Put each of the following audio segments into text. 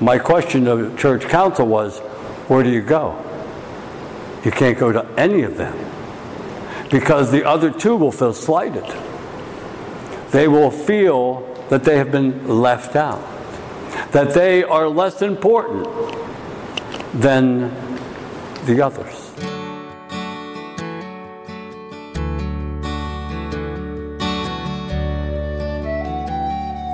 My question to church council was, where do you go? You can't go to any of them because the other two will feel slighted. They will feel that they have been left out, that they are less important than the others.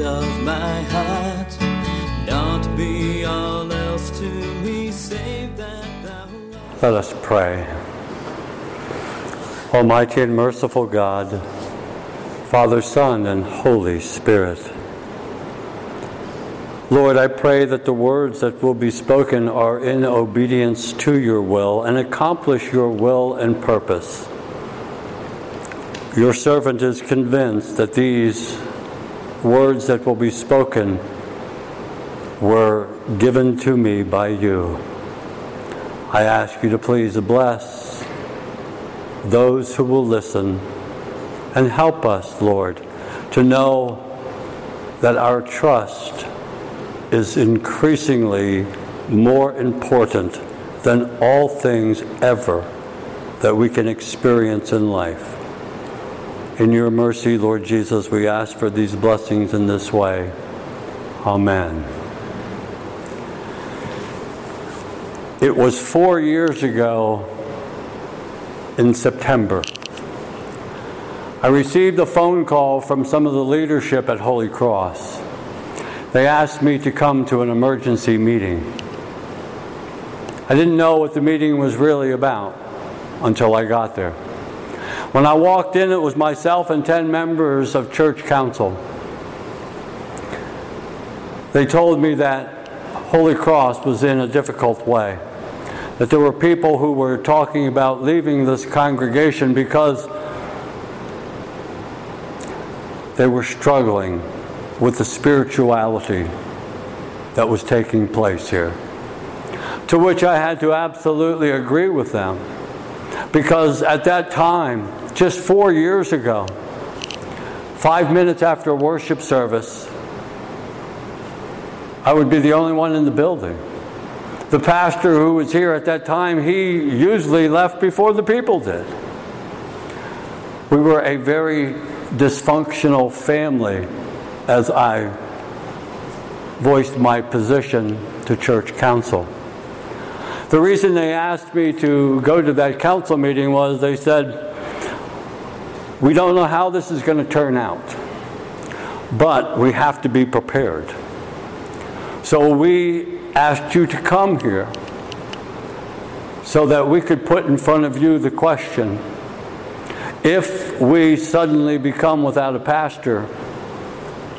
Of my heart. Not be all else to me, save that thou. Let us pray. Almighty and merciful God, Father, Son, and Holy Spirit. Lord, I pray that the words that will be spoken are in obedience to your will and accomplish your will and purpose. Your servant is convinced that these words that will be spoken were given to me by you. I ask you to please bless those who will listen and help us, Lord, to know that our trust is increasingly more important than all things ever that we can experience in life. In your mercy, Lord Jesus, we ask for these blessings in this way. Amen. It was four years ago in September. I received a phone call from some of the leadership at Holy Cross. They asked me to come to an emergency meeting. I didn't know what the meeting was really about until I got there. When I walked in, it was myself and 10 members of church council. They told me that Holy Cross was in a difficult way, that there were people who were talking about leaving this congregation because they were struggling with the spirituality that was taking place here. To which I had to absolutely agree with them. Because at that time, just four years ago, five minutes after a worship service, I would be the only one in the building. The pastor who was here at that time, he usually left before the people did. We were a very dysfunctional family as I voiced my position to church council. The reason they asked me to go to that council meeting was they said, We don't know how this is going to turn out, but we have to be prepared. So we asked you to come here so that we could put in front of you the question if we suddenly become without a pastor,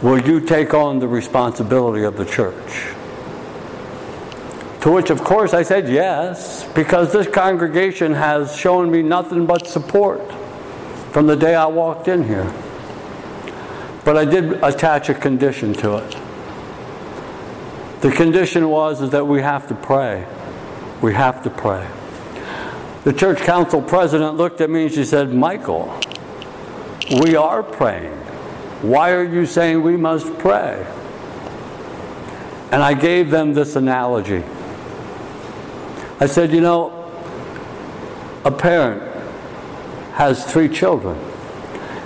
will you take on the responsibility of the church? To which, of course, I said yes, because this congregation has shown me nothing but support from the day I walked in here. But I did attach a condition to it. The condition was is that we have to pray. We have to pray. The church council president looked at me and she said, Michael, we are praying. Why are you saying we must pray? And I gave them this analogy. I said, you know, a parent has three children,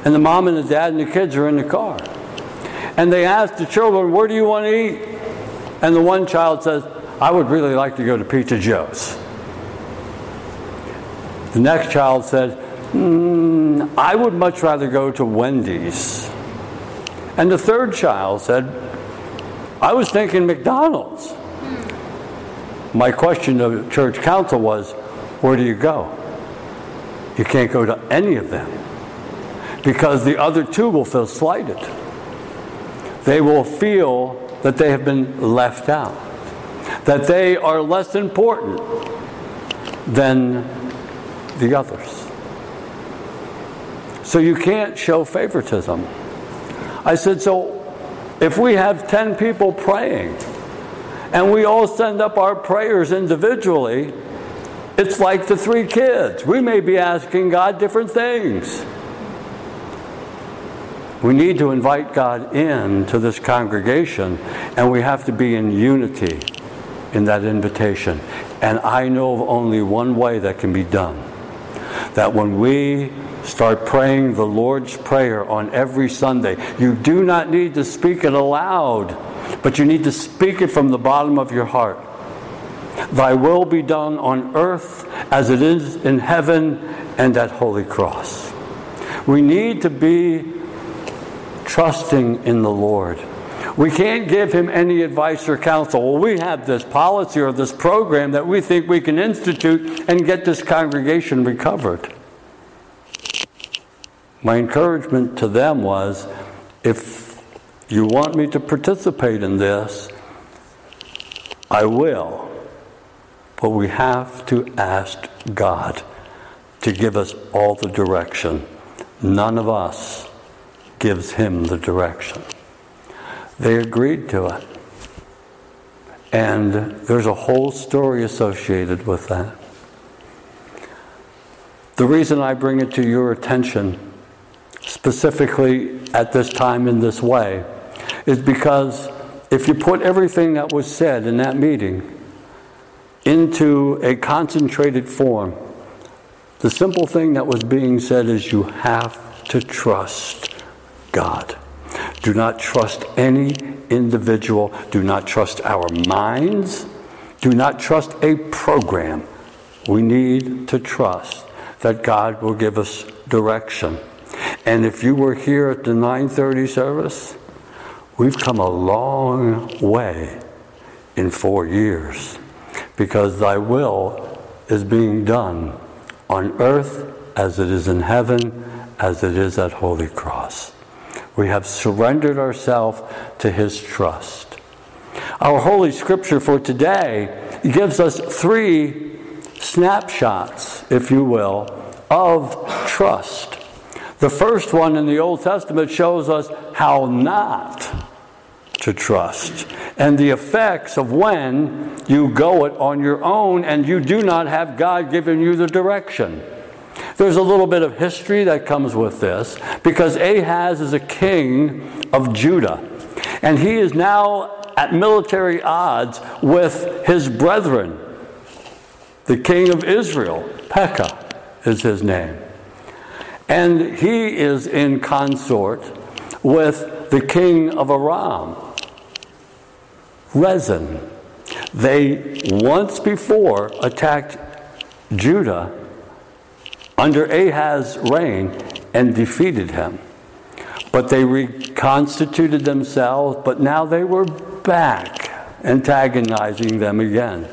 and the mom and the dad and the kids are in the car. And they ask the children, Where do you want to eat? And the one child says, I would really like to go to Pizza Joe's. The next child said, mm, I would much rather go to Wendy's. And the third child said, I was thinking McDonald's. My question to church council was, Where do you go? You can't go to any of them because the other two will feel slighted. They will feel that they have been left out. that they are less important than the others. So you can't show favoritism. I said, so if we have 10 people praying and we all send up our prayers individually, it's like the three kids. We may be asking God different things. We need to invite God in to this congregation, and we have to be in unity in that invitation. And I know of only one way that can be done. That when we start praying the Lord's Prayer on every Sunday, you do not need to speak it aloud, but you need to speak it from the bottom of your heart. Thy will be done on earth as it is in heaven and at Holy Cross. We need to be trusting in the Lord. We can't give him any advice or counsel. Well, we have this policy or this program that we think we can institute and get this congregation recovered. My encouragement to them was if you want me to participate in this, I will. But we have to ask God to give us all the direction. None of us gives him the direction. They agreed to it. And there's a whole story associated with that. The reason I bring it to your attention, specifically at this time in this way, is because if you put everything that was said in that meeting into a concentrated form, the simple thing that was being said is you have to trust God. Do not trust any individual. Do not trust our minds. Do not trust a program. We need to trust that God will give us direction. And if you were here at the 9:30 service, we've come a long way in 4 years because thy will is being done on earth as it is in heaven as it is at Holy Cross. We have surrendered ourselves to His trust. Our Holy Scripture for today gives us three snapshots, if you will, of trust. The first one in the Old Testament shows us how not to trust and the effects of when you go it on your own and you do not have God giving you the direction. There's a little bit of history that comes with this because Ahaz is a king of Judah. And he is now at military odds with his brethren. The king of Israel, Pekah is his name. And he is in consort with the king of Aram, Rezin. They once before attacked Judah under Ahaz's reign and defeated him. But they reconstituted themselves, but now they were back, antagonizing them again.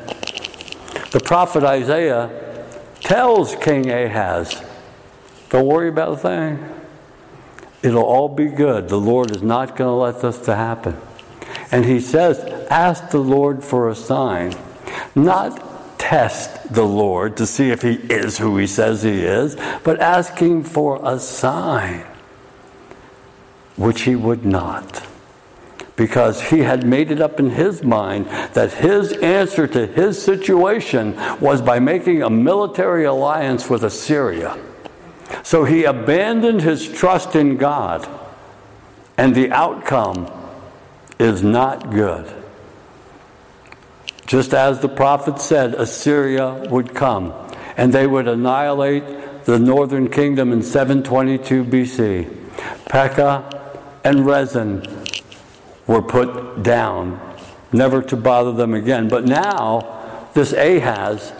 The prophet Isaiah tells King Ahaz, Don't worry about a thing. It'll all be good. The Lord is not going to let this to happen. And he says, Ask the Lord for a sign. Not test the Lord to see if he is who he says he is, but asking for a sign, which he would not. Because he had made it up in his mind that his answer to his situation was by making a military alliance with Assyria. So he abandoned his trust in God, and the outcome is not good. Just as the prophet said, Assyria would come and they would annihilate the northern kingdom in 722 BC. Pekah and Rezin were put down, never to bother them again. But now, this Ahaz,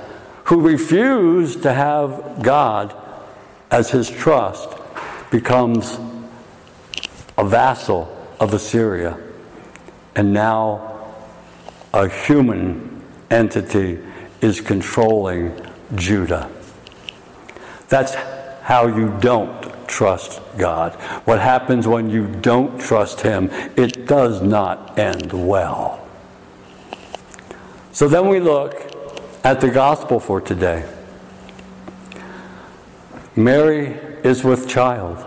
who refused to have God as his trust, becomes a vassal of Assyria. And now a human entity is controlling Judah. That's how you don't trust God. What happens when you don't trust Him, it does not end well. So then we look at the gospel for today. Mary is with child.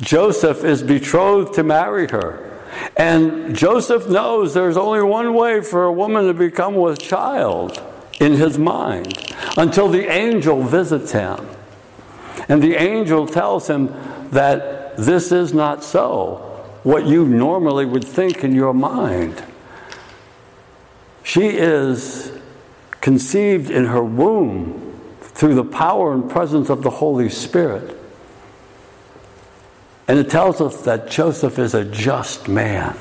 Joseph is betrothed to marry her. And Joseph knows there's only one way for a woman to become with child in his mind until the angel visits him. And the angel tells him that this is not so, what you normally would think in your mind. She is conceived in her womb through the power and presence of the Holy Spirit. And it tells us that Joseph is a just man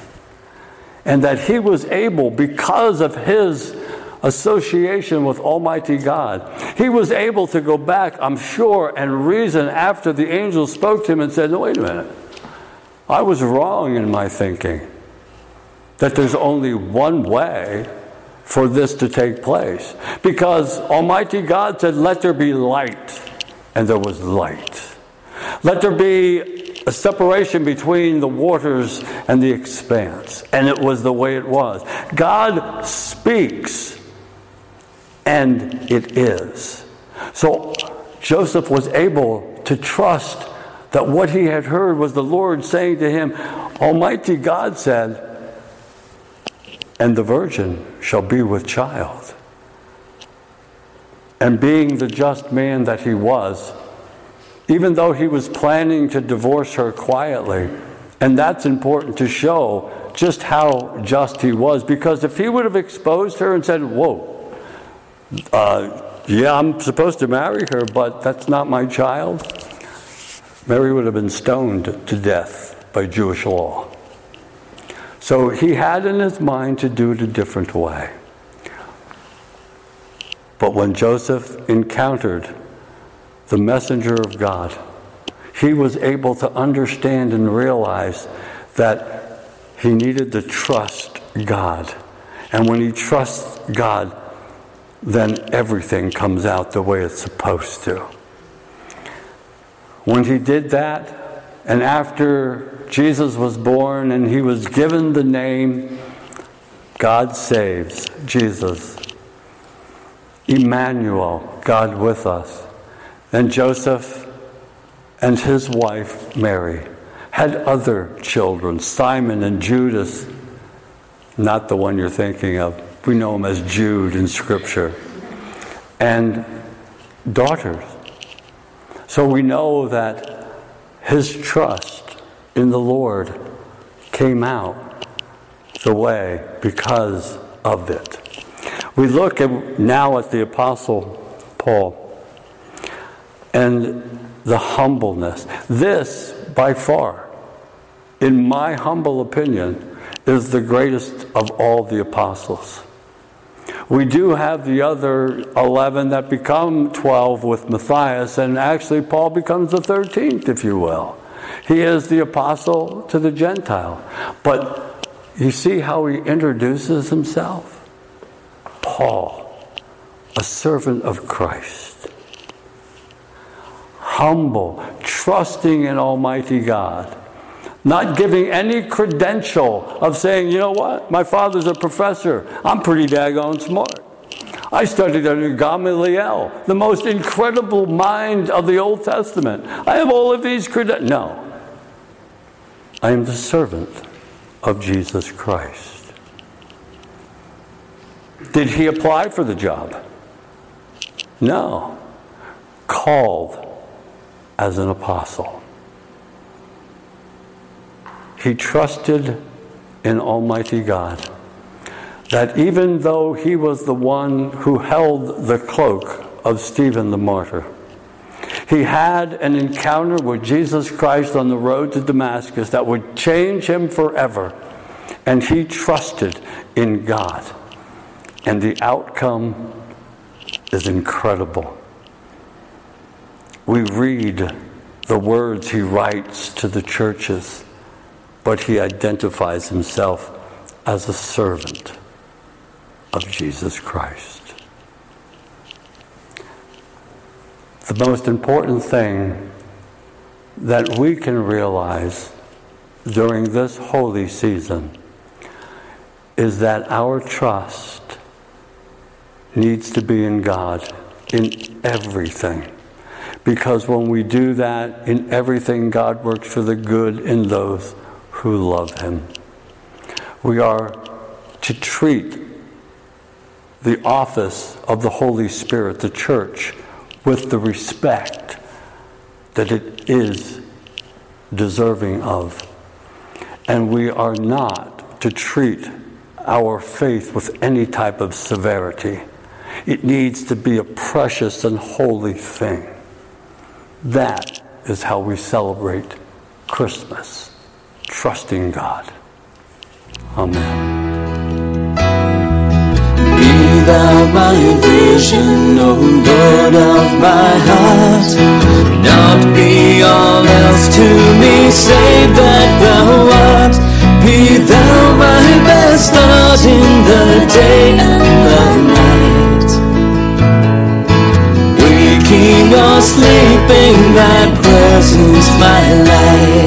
and that he was able, because of his association with Almighty God, he was able to go back, I'm sure, and reason after the angel spoke to him and said, No, wait a minute. I was wrong in my thinking that there's only one way for this to take place. Because Almighty God said, Let there be light, and there was light. Let there be a separation between the waters and the expanse. And it was the way it was. God speaks, and it is. So Joseph was able to trust that what he had heard was the Lord saying to him, Almighty God said, and the virgin shall be with child. And being the just man that he was, even though he was planning to divorce her quietly. And that's important to show just how just he was, because if he would have exposed her and said, Whoa, uh, yeah, I'm supposed to marry her, but that's not my child, Mary would have been stoned to death by Jewish law. So he had in his mind to do it a different way. But when Joseph encountered the messenger of God, he was able to understand and realize that he needed to trust God. And when he trusts God, then everything comes out the way it's supposed to. When he did that, and after Jesus was born and he was given the name, God saves, Jesus. Emmanuel, God with us. And Joseph and his wife, Mary, had other children, Simon and Judas, not the one you're thinking of. We know him as Jude in Scripture, and daughters. So we know that his trust in the Lord came out the way because of it. We look at, now at the Apostle Paul and the humbleness. This, by far, in my humble opinion, is the greatest of all the apostles. We do have the other 11 that become 12 with Matthias, and actually, Paul becomes the 13th, if you will. He is the apostle to the Gentile. But you see how he introduces himself? Paul, a servant of Christ humble, trusting in Almighty God, not giving any credential of saying, you know what, my father's a professor, I'm pretty daggone smart. I studied under Gamaliel, the most incredible mind of the Old Testament. I have all of these credentials. No. I am the servant of Jesus Christ. Did he apply for the job? No. Called as an apostle. He trusted in Almighty God that even though he was the one who held the cloak of Stephen the martyr, he had an encounter with Jesus Christ on the road to Damascus that would change him forever. And he trusted in God. And the outcome is incredible we read the words he writes to the churches, but he identifies himself as a servant of Jesus Christ. The most important thing that we can realize during this holy season is that our trust needs to be in God in everything. Because when we do that, in everything, God works for the good in those who love Him. We are to treat the office of the Holy Spirit, the church, with the respect that it is deserving of. And we are not to treat our faith with any type of severity. It needs to be a precious and holy thing. That is how we celebrate Christmas, trusting God. Amen. Be thou my vision, O Lord of my heart. Not be all else to me, save that thou art. Be thou my best thought in the day in thy presence my life.